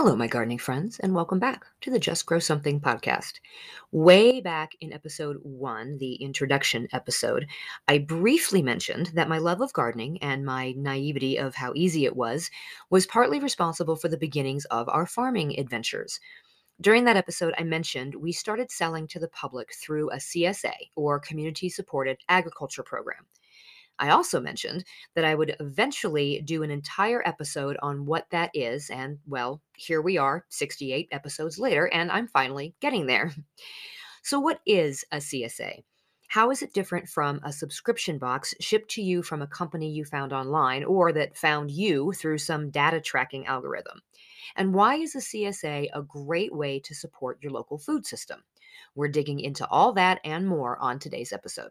Hello, my gardening friends, and welcome back to the Just Grow Something podcast. Way back in episode one, the introduction episode, I briefly mentioned that my love of gardening and my naivety of how easy it was was partly responsible for the beginnings of our farming adventures. During that episode, I mentioned we started selling to the public through a CSA or community supported agriculture program. I also mentioned that I would eventually do an entire episode on what that is, and well, here we are, 68 episodes later, and I'm finally getting there. So, what is a CSA? How is it different from a subscription box shipped to you from a company you found online or that found you through some data tracking algorithm? And why is a CSA a great way to support your local food system? We're digging into all that and more on today's episode.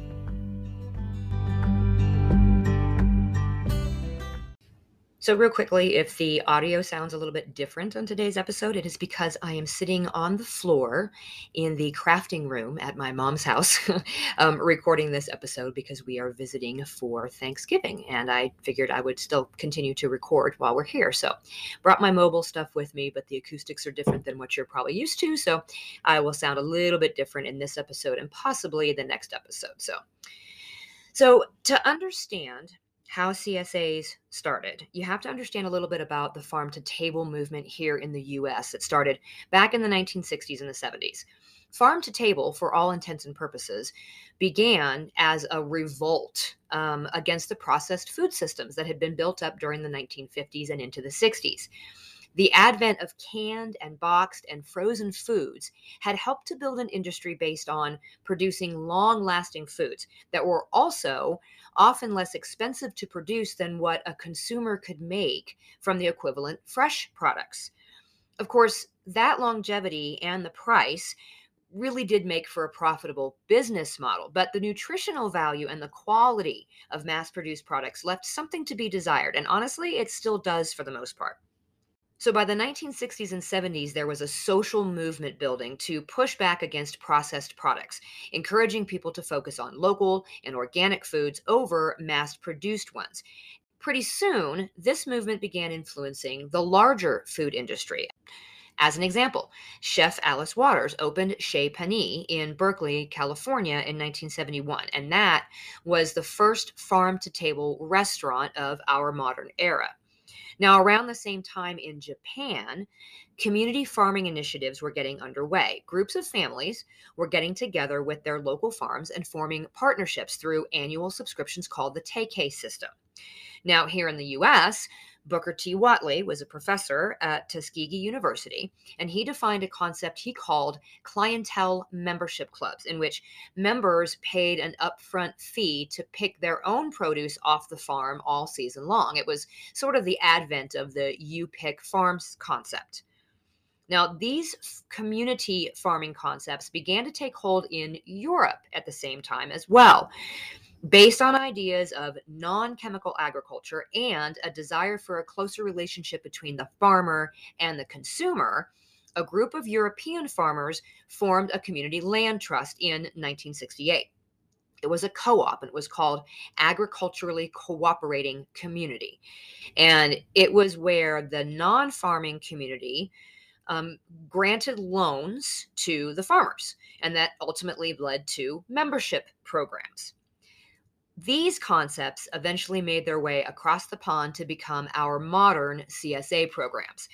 So, real quickly, if the audio sounds a little bit different on today's episode, it is because I am sitting on the floor in the crafting room at my mom's house um, recording this episode because we are visiting for Thanksgiving. And I figured I would still continue to record while we're here. So, brought my mobile stuff with me, but the acoustics are different than what you're probably used to. So, I will sound a little bit different in this episode and possibly the next episode. So, so to understand how CSAs started. You have to understand a little bit about the farm to table movement here in the US. It started back in the 1960s and the 70s. Farm to table, for all intents and purposes, began as a revolt um, against the processed food systems that had been built up during the 1950s and into the 60s. The advent of canned and boxed and frozen foods had helped to build an industry based on producing long lasting foods that were also often less expensive to produce than what a consumer could make from the equivalent fresh products. Of course, that longevity and the price really did make for a profitable business model, but the nutritional value and the quality of mass produced products left something to be desired. And honestly, it still does for the most part. So by the 1960s and 70s, there was a social movement building to push back against processed products, encouraging people to focus on local and organic foods over mass produced ones. Pretty soon, this movement began influencing the larger food industry. As an example, chef Alice Waters opened Chez Panisse in Berkeley, California in 1971, and that was the first farm to table restaurant of our modern era. Now, around the same time in Japan, community farming initiatives were getting underway. Groups of families were getting together with their local farms and forming partnerships through annual subscriptions called the Teikei system. Now, here in the US, Booker T. Whatley was a professor at Tuskegee University, and he defined a concept he called clientele membership clubs, in which members paid an upfront fee to pick their own produce off the farm all season long. It was sort of the advent of the you pick farms concept. Now, these community farming concepts began to take hold in Europe at the same time as well based on ideas of non chemical agriculture and a desire for a closer relationship between the farmer and the consumer, a group of European farmers formed a community land trust in 1968. It was a co op and it was called Agriculturally Cooperating Community. And it was where the non farming community um, granted loans to the farmers. And that ultimately led to membership programs. These concepts eventually made their way across the pond to become our modern CSA programs.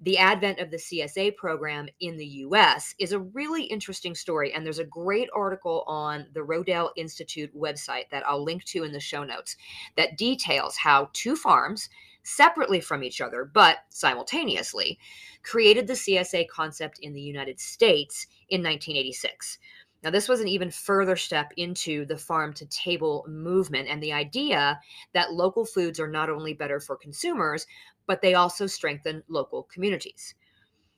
The advent of the CSA program in the US is a really interesting story, and there's a great article on the Rodale Institute website that I'll link to in the show notes that details how two farms, separately from each other but simultaneously, created the CSA concept in the United States in 1986. Now, this was an even further step into the farm to table movement and the idea that local foods are not only better for consumers, but they also strengthen local communities.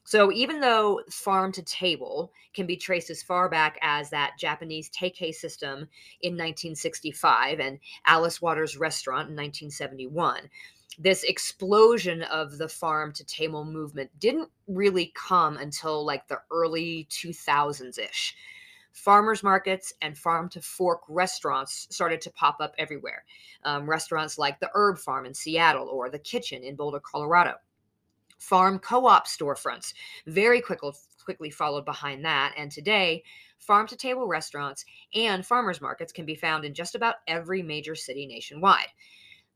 So, even though farm to table can be traced as far back as that Japanese teikei system in 1965 and Alice Waters Restaurant in 1971, this explosion of the farm to table movement didn't really come until like the early 2000s ish farmers markets and farm to fork restaurants started to pop up everywhere. Um, restaurants like the Herb Farm in Seattle or the Kitchen in Boulder, Colorado. Farm co op storefronts very quickly, quickly followed behind that. And today, farm to table restaurants and farmers markets can be found in just about every major city nationwide.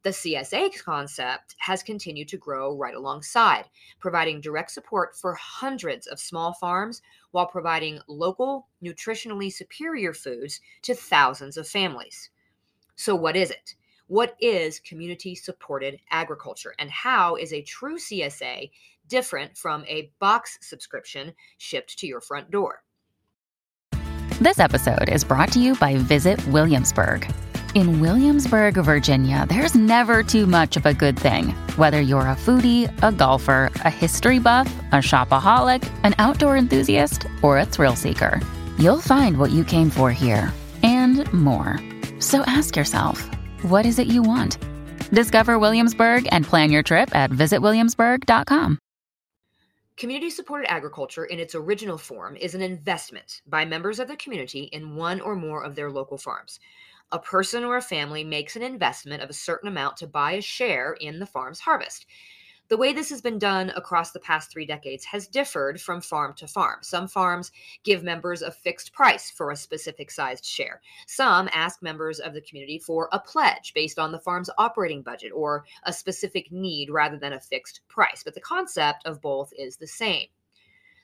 The CSA concept has continued to grow right alongside, providing direct support for hundreds of small farms while providing local, nutritionally superior foods to thousands of families. So, what is it? What is community supported agriculture, and how is a true CSA different from a box subscription shipped to your front door? This episode is brought to you by Visit Williamsburg. In Williamsburg, Virginia, there's never too much of a good thing. Whether you're a foodie, a golfer, a history buff, a shopaholic, an outdoor enthusiast, or a thrill seeker, you'll find what you came for here and more. So ask yourself, what is it you want? Discover Williamsburg and plan your trip at visitwilliamsburg.com. Community supported agriculture in its original form is an investment by members of the community in one or more of their local farms a person or a family makes an investment of a certain amount to buy a share in the farm's harvest. The way this has been done across the past three decades has differed from farm to farm. Some farms give members a fixed price for a specific sized share. Some ask members of the community for a pledge based on the farm's operating budget or a specific need rather than a fixed price. But the concept of both is the same.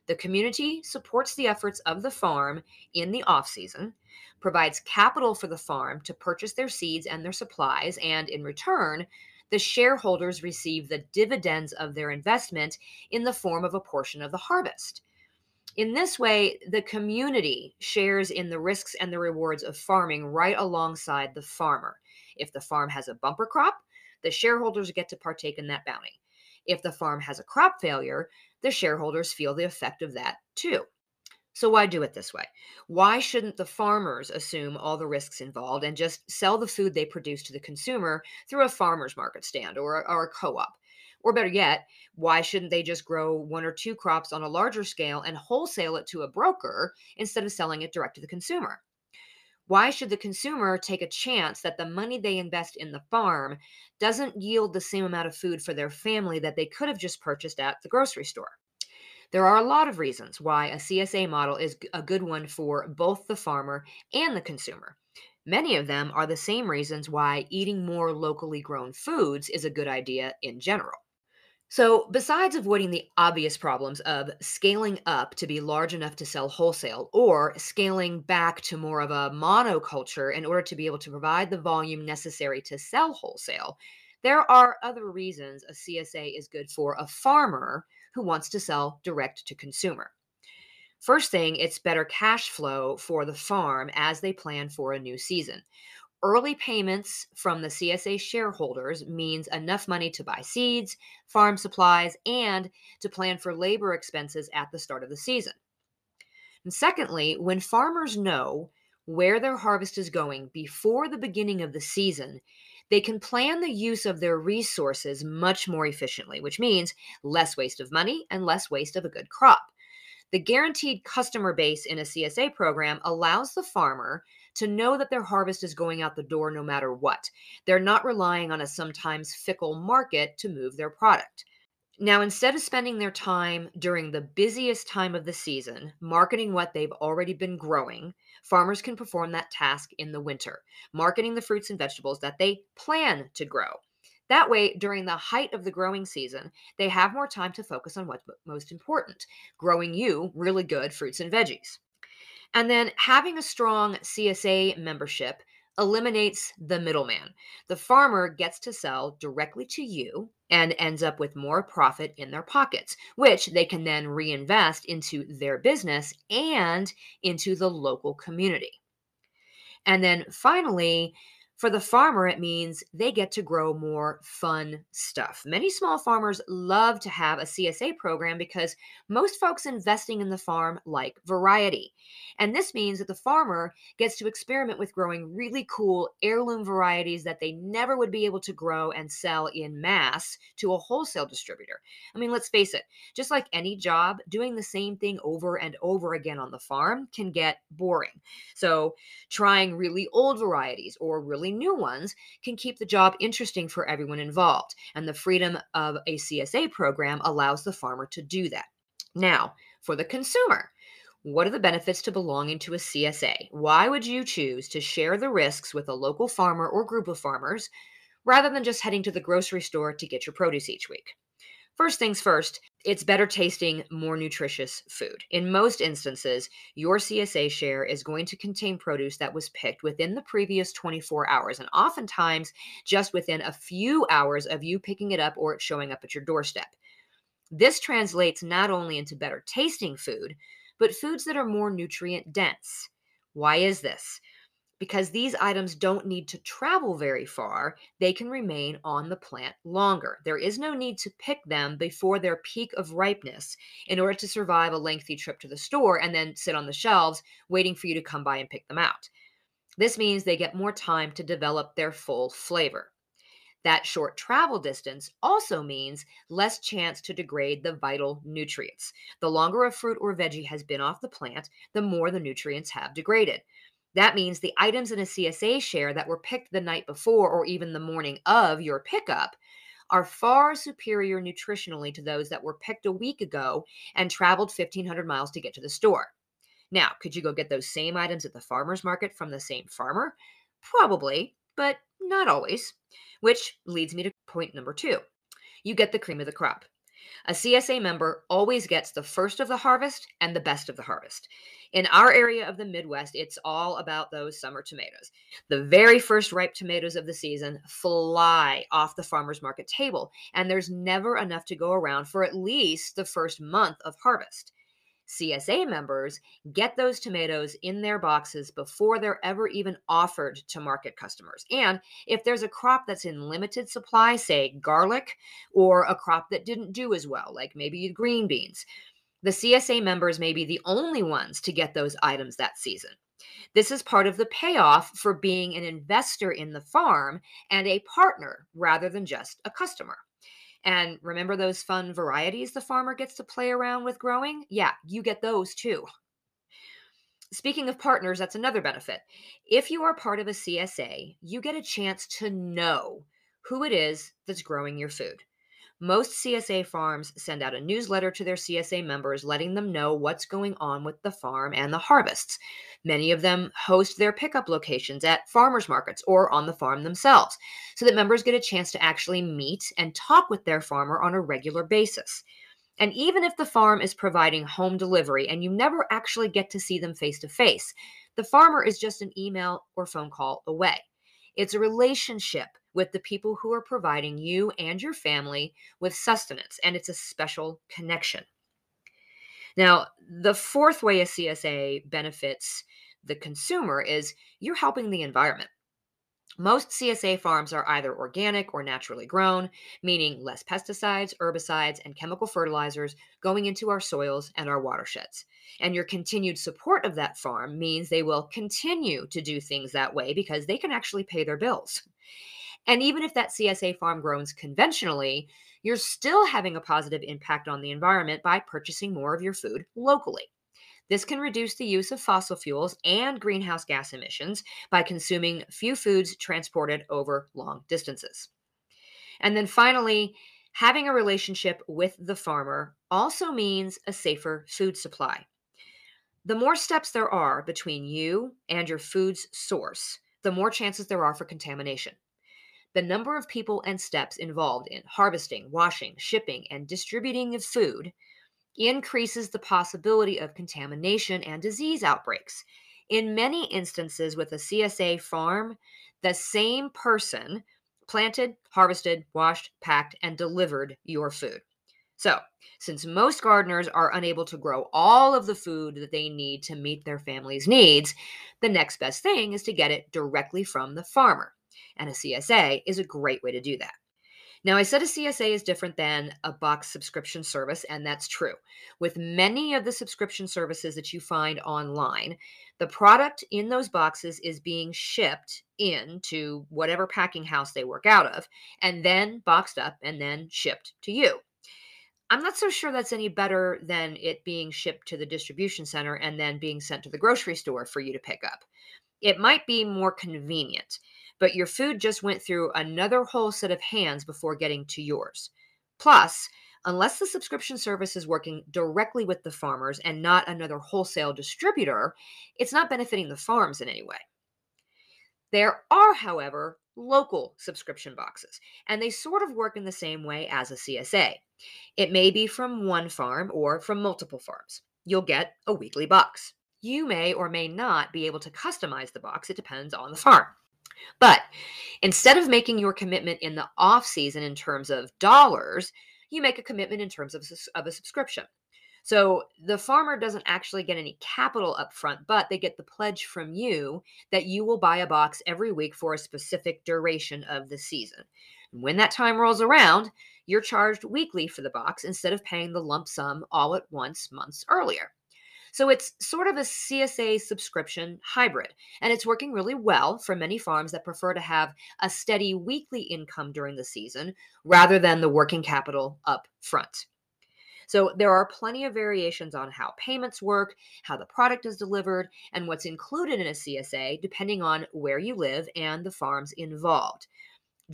The community supports the efforts of the farm in the off season provides capital for the farm to purchase their seeds and their supplies, and in return, the shareholders receive the dividends of their investment in the form of a portion of the harvest. In this way, the community shares in the risks and the rewards of farming right alongside the farmer. If the farm has a bumper crop, the shareholders get to partake in that bounty. If the farm has a crop failure, the shareholders feel the effect of that too. So, why do it this way? Why shouldn't the farmers assume all the risks involved and just sell the food they produce to the consumer through a farmer's market stand or, or a co op? Or better yet, why shouldn't they just grow one or two crops on a larger scale and wholesale it to a broker instead of selling it direct to the consumer? Why should the consumer take a chance that the money they invest in the farm doesn't yield the same amount of food for their family that they could have just purchased at the grocery store? There are a lot of reasons why a CSA model is a good one for both the farmer and the consumer. Many of them are the same reasons why eating more locally grown foods is a good idea in general. So, besides avoiding the obvious problems of scaling up to be large enough to sell wholesale or scaling back to more of a monoculture in order to be able to provide the volume necessary to sell wholesale, there are other reasons a CSA is good for a farmer who wants to sell direct to consumer. First thing, it's better cash flow for the farm as they plan for a new season. Early payments from the CSA shareholders means enough money to buy seeds, farm supplies, and to plan for labor expenses at the start of the season. And secondly, when farmers know where their harvest is going before the beginning of the season, they can plan the use of their resources much more efficiently, which means less waste of money and less waste of a good crop. The guaranteed customer base in a CSA program allows the farmer to know that their harvest is going out the door no matter what. They're not relying on a sometimes fickle market to move their product. Now, instead of spending their time during the busiest time of the season marketing what they've already been growing, farmers can perform that task in the winter, marketing the fruits and vegetables that they plan to grow. That way, during the height of the growing season, they have more time to focus on what's most important growing you really good fruits and veggies. And then having a strong CSA membership eliminates the middleman. The farmer gets to sell directly to you and ends up with more profit in their pockets, which they can then reinvest into their business and into the local community. And then finally, for the farmer, it means they get to grow more fun stuff. Many small farmers love to have a CSA program because most folks investing in the farm like variety. And this means that the farmer gets to experiment with growing really cool heirloom varieties that they never would be able to grow and sell in mass to a wholesale distributor. I mean, let's face it, just like any job, doing the same thing over and over again on the farm can get boring. So, trying really old varieties or really new ones can keep the job interesting for everyone involved. And the freedom of a CSA program allows the farmer to do that. Now, for the consumer, what are the benefits to belonging to a CSA? Why would you choose to share the risks with a local farmer or group of farmers rather than just heading to the grocery store to get your produce each week? First things first, it's better tasting, more nutritious food. In most instances, your CSA share is going to contain produce that was picked within the previous 24 hours, and oftentimes just within a few hours of you picking it up or it showing up at your doorstep. This translates not only into better tasting food, but foods that are more nutrient dense. Why is this? Because these items don't need to travel very far, they can remain on the plant longer. There is no need to pick them before their peak of ripeness in order to survive a lengthy trip to the store and then sit on the shelves waiting for you to come by and pick them out. This means they get more time to develop their full flavor. That short travel distance also means less chance to degrade the vital nutrients. The longer a fruit or veggie has been off the plant, the more the nutrients have degraded. That means the items in a CSA share that were picked the night before or even the morning of your pickup are far superior nutritionally to those that were picked a week ago and traveled 1,500 miles to get to the store. Now, could you go get those same items at the farmer's market from the same farmer? Probably, but not always. Which leads me to point number two you get the cream of the crop. A CSA member always gets the first of the harvest and the best of the harvest. In our area of the Midwest, it's all about those summer tomatoes. The very first ripe tomatoes of the season fly off the farmer's market table, and there's never enough to go around for at least the first month of harvest. CSA members get those tomatoes in their boxes before they're ever even offered to market customers. And if there's a crop that's in limited supply, say garlic, or a crop that didn't do as well, like maybe green beans, the CSA members may be the only ones to get those items that season. This is part of the payoff for being an investor in the farm and a partner rather than just a customer. And remember those fun varieties the farmer gets to play around with growing? Yeah, you get those too. Speaking of partners, that's another benefit. If you are part of a CSA, you get a chance to know who it is that's growing your food. Most CSA farms send out a newsletter to their CSA members letting them know what's going on with the farm and the harvests. Many of them host their pickup locations at farmers markets or on the farm themselves so that members get a chance to actually meet and talk with their farmer on a regular basis. And even if the farm is providing home delivery and you never actually get to see them face to face, the farmer is just an email or phone call away. It's a relationship with the people who are providing you and your family with sustenance, and it's a special connection. Now, the fourth way a CSA benefits the consumer is you're helping the environment. Most CSA farms are either organic or naturally grown, meaning less pesticides, herbicides, and chemical fertilizers going into our soils and our watersheds. And your continued support of that farm means they will continue to do things that way because they can actually pay their bills. And even if that CSA farm grows conventionally, you're still having a positive impact on the environment by purchasing more of your food locally. This can reduce the use of fossil fuels and greenhouse gas emissions by consuming few foods transported over long distances. And then finally, having a relationship with the farmer also means a safer food supply. The more steps there are between you and your food's source, the more chances there are for contamination. The number of people and steps involved in harvesting, washing, shipping, and distributing of food increases the possibility of contamination and disease outbreaks. In many instances with a CSA farm, the same person planted, harvested, washed, packed, and delivered your food. So, since most gardeners are unable to grow all of the food that they need to meet their family's needs, the next best thing is to get it directly from the farmer. And a CSA is a great way to do that. Now, I said a CSA is different than a box subscription service, and that's true. With many of the subscription services that you find online, the product in those boxes is being shipped into whatever packing house they work out of, and then boxed up and then shipped to you. I'm not so sure that's any better than it being shipped to the distribution center and then being sent to the grocery store for you to pick up. It might be more convenient but your food just went through another whole set of hands before getting to yours. Plus, unless the subscription service is working directly with the farmers and not another wholesale distributor, it's not benefiting the farms in any way. There are, however, local subscription boxes, and they sort of work in the same way as a CSA. It may be from one farm or from multiple farms. You'll get a weekly box. You may or may not be able to customize the box, it depends on the farm. But instead of making your commitment in the off season in terms of dollars, you make a commitment in terms of, of a subscription. So the farmer doesn't actually get any capital up front, but they get the pledge from you that you will buy a box every week for a specific duration of the season. And when that time rolls around, you're charged weekly for the box instead of paying the lump sum all at once months earlier. So it's sort of a CSA subscription hybrid, and it's working really well for many farms that prefer to have a steady weekly income during the season rather than the working capital up front. So there are plenty of variations on how payments work, how the product is delivered, and what's included in a CSA depending on where you live and the farms involved.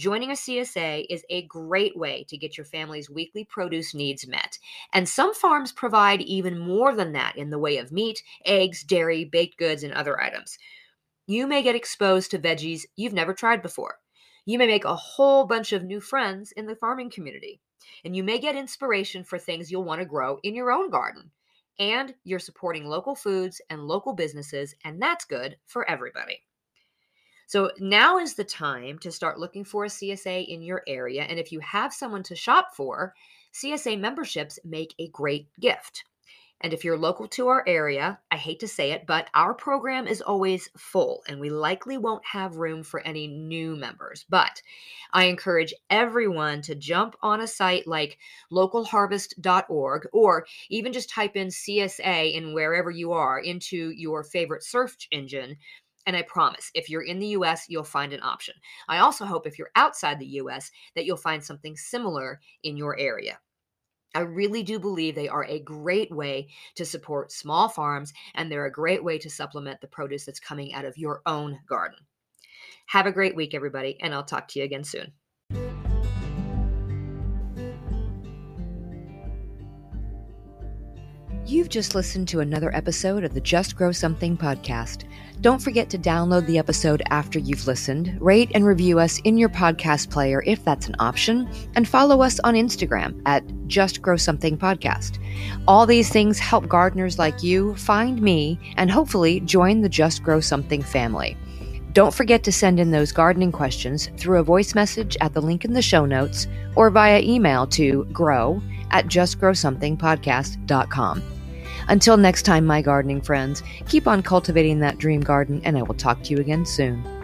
Joining a CSA is a great way to get your family's weekly produce needs met. And some farms provide even more than that in the way of meat, eggs, dairy, baked goods, and other items. You may get exposed to veggies you've never tried before. You may make a whole bunch of new friends in the farming community. And you may get inspiration for things you'll want to grow in your own garden. And you're supporting local foods and local businesses, and that's good for everybody. So now is the time to start looking for a CSA in your area. And if you have someone to shop for, CSA memberships make a great gift. And if you're local to our area, I hate to say it, but our program is always full and we likely won't have room for any new members. But I encourage everyone to jump on a site like localharvest.org or even just type in CSA in wherever you are into your favorite search engine and I promise, if you're in the US, you'll find an option. I also hope if you're outside the US that you'll find something similar in your area. I really do believe they are a great way to support small farms, and they're a great way to supplement the produce that's coming out of your own garden. Have a great week, everybody, and I'll talk to you again soon. You've just listened to another episode of the Just Grow Something podcast. Don't forget to download the episode after you've listened, rate and review us in your podcast player if that's an option, and follow us on Instagram at Just Grow Something Podcast. All these things help gardeners like you find me and hopefully join the Just Grow Something family. Don't forget to send in those gardening questions through a voice message at the link in the show notes or via email to grow at justgrowsomethingpodcast.com. Until next time, my gardening friends, keep on cultivating that dream garden, and I will talk to you again soon.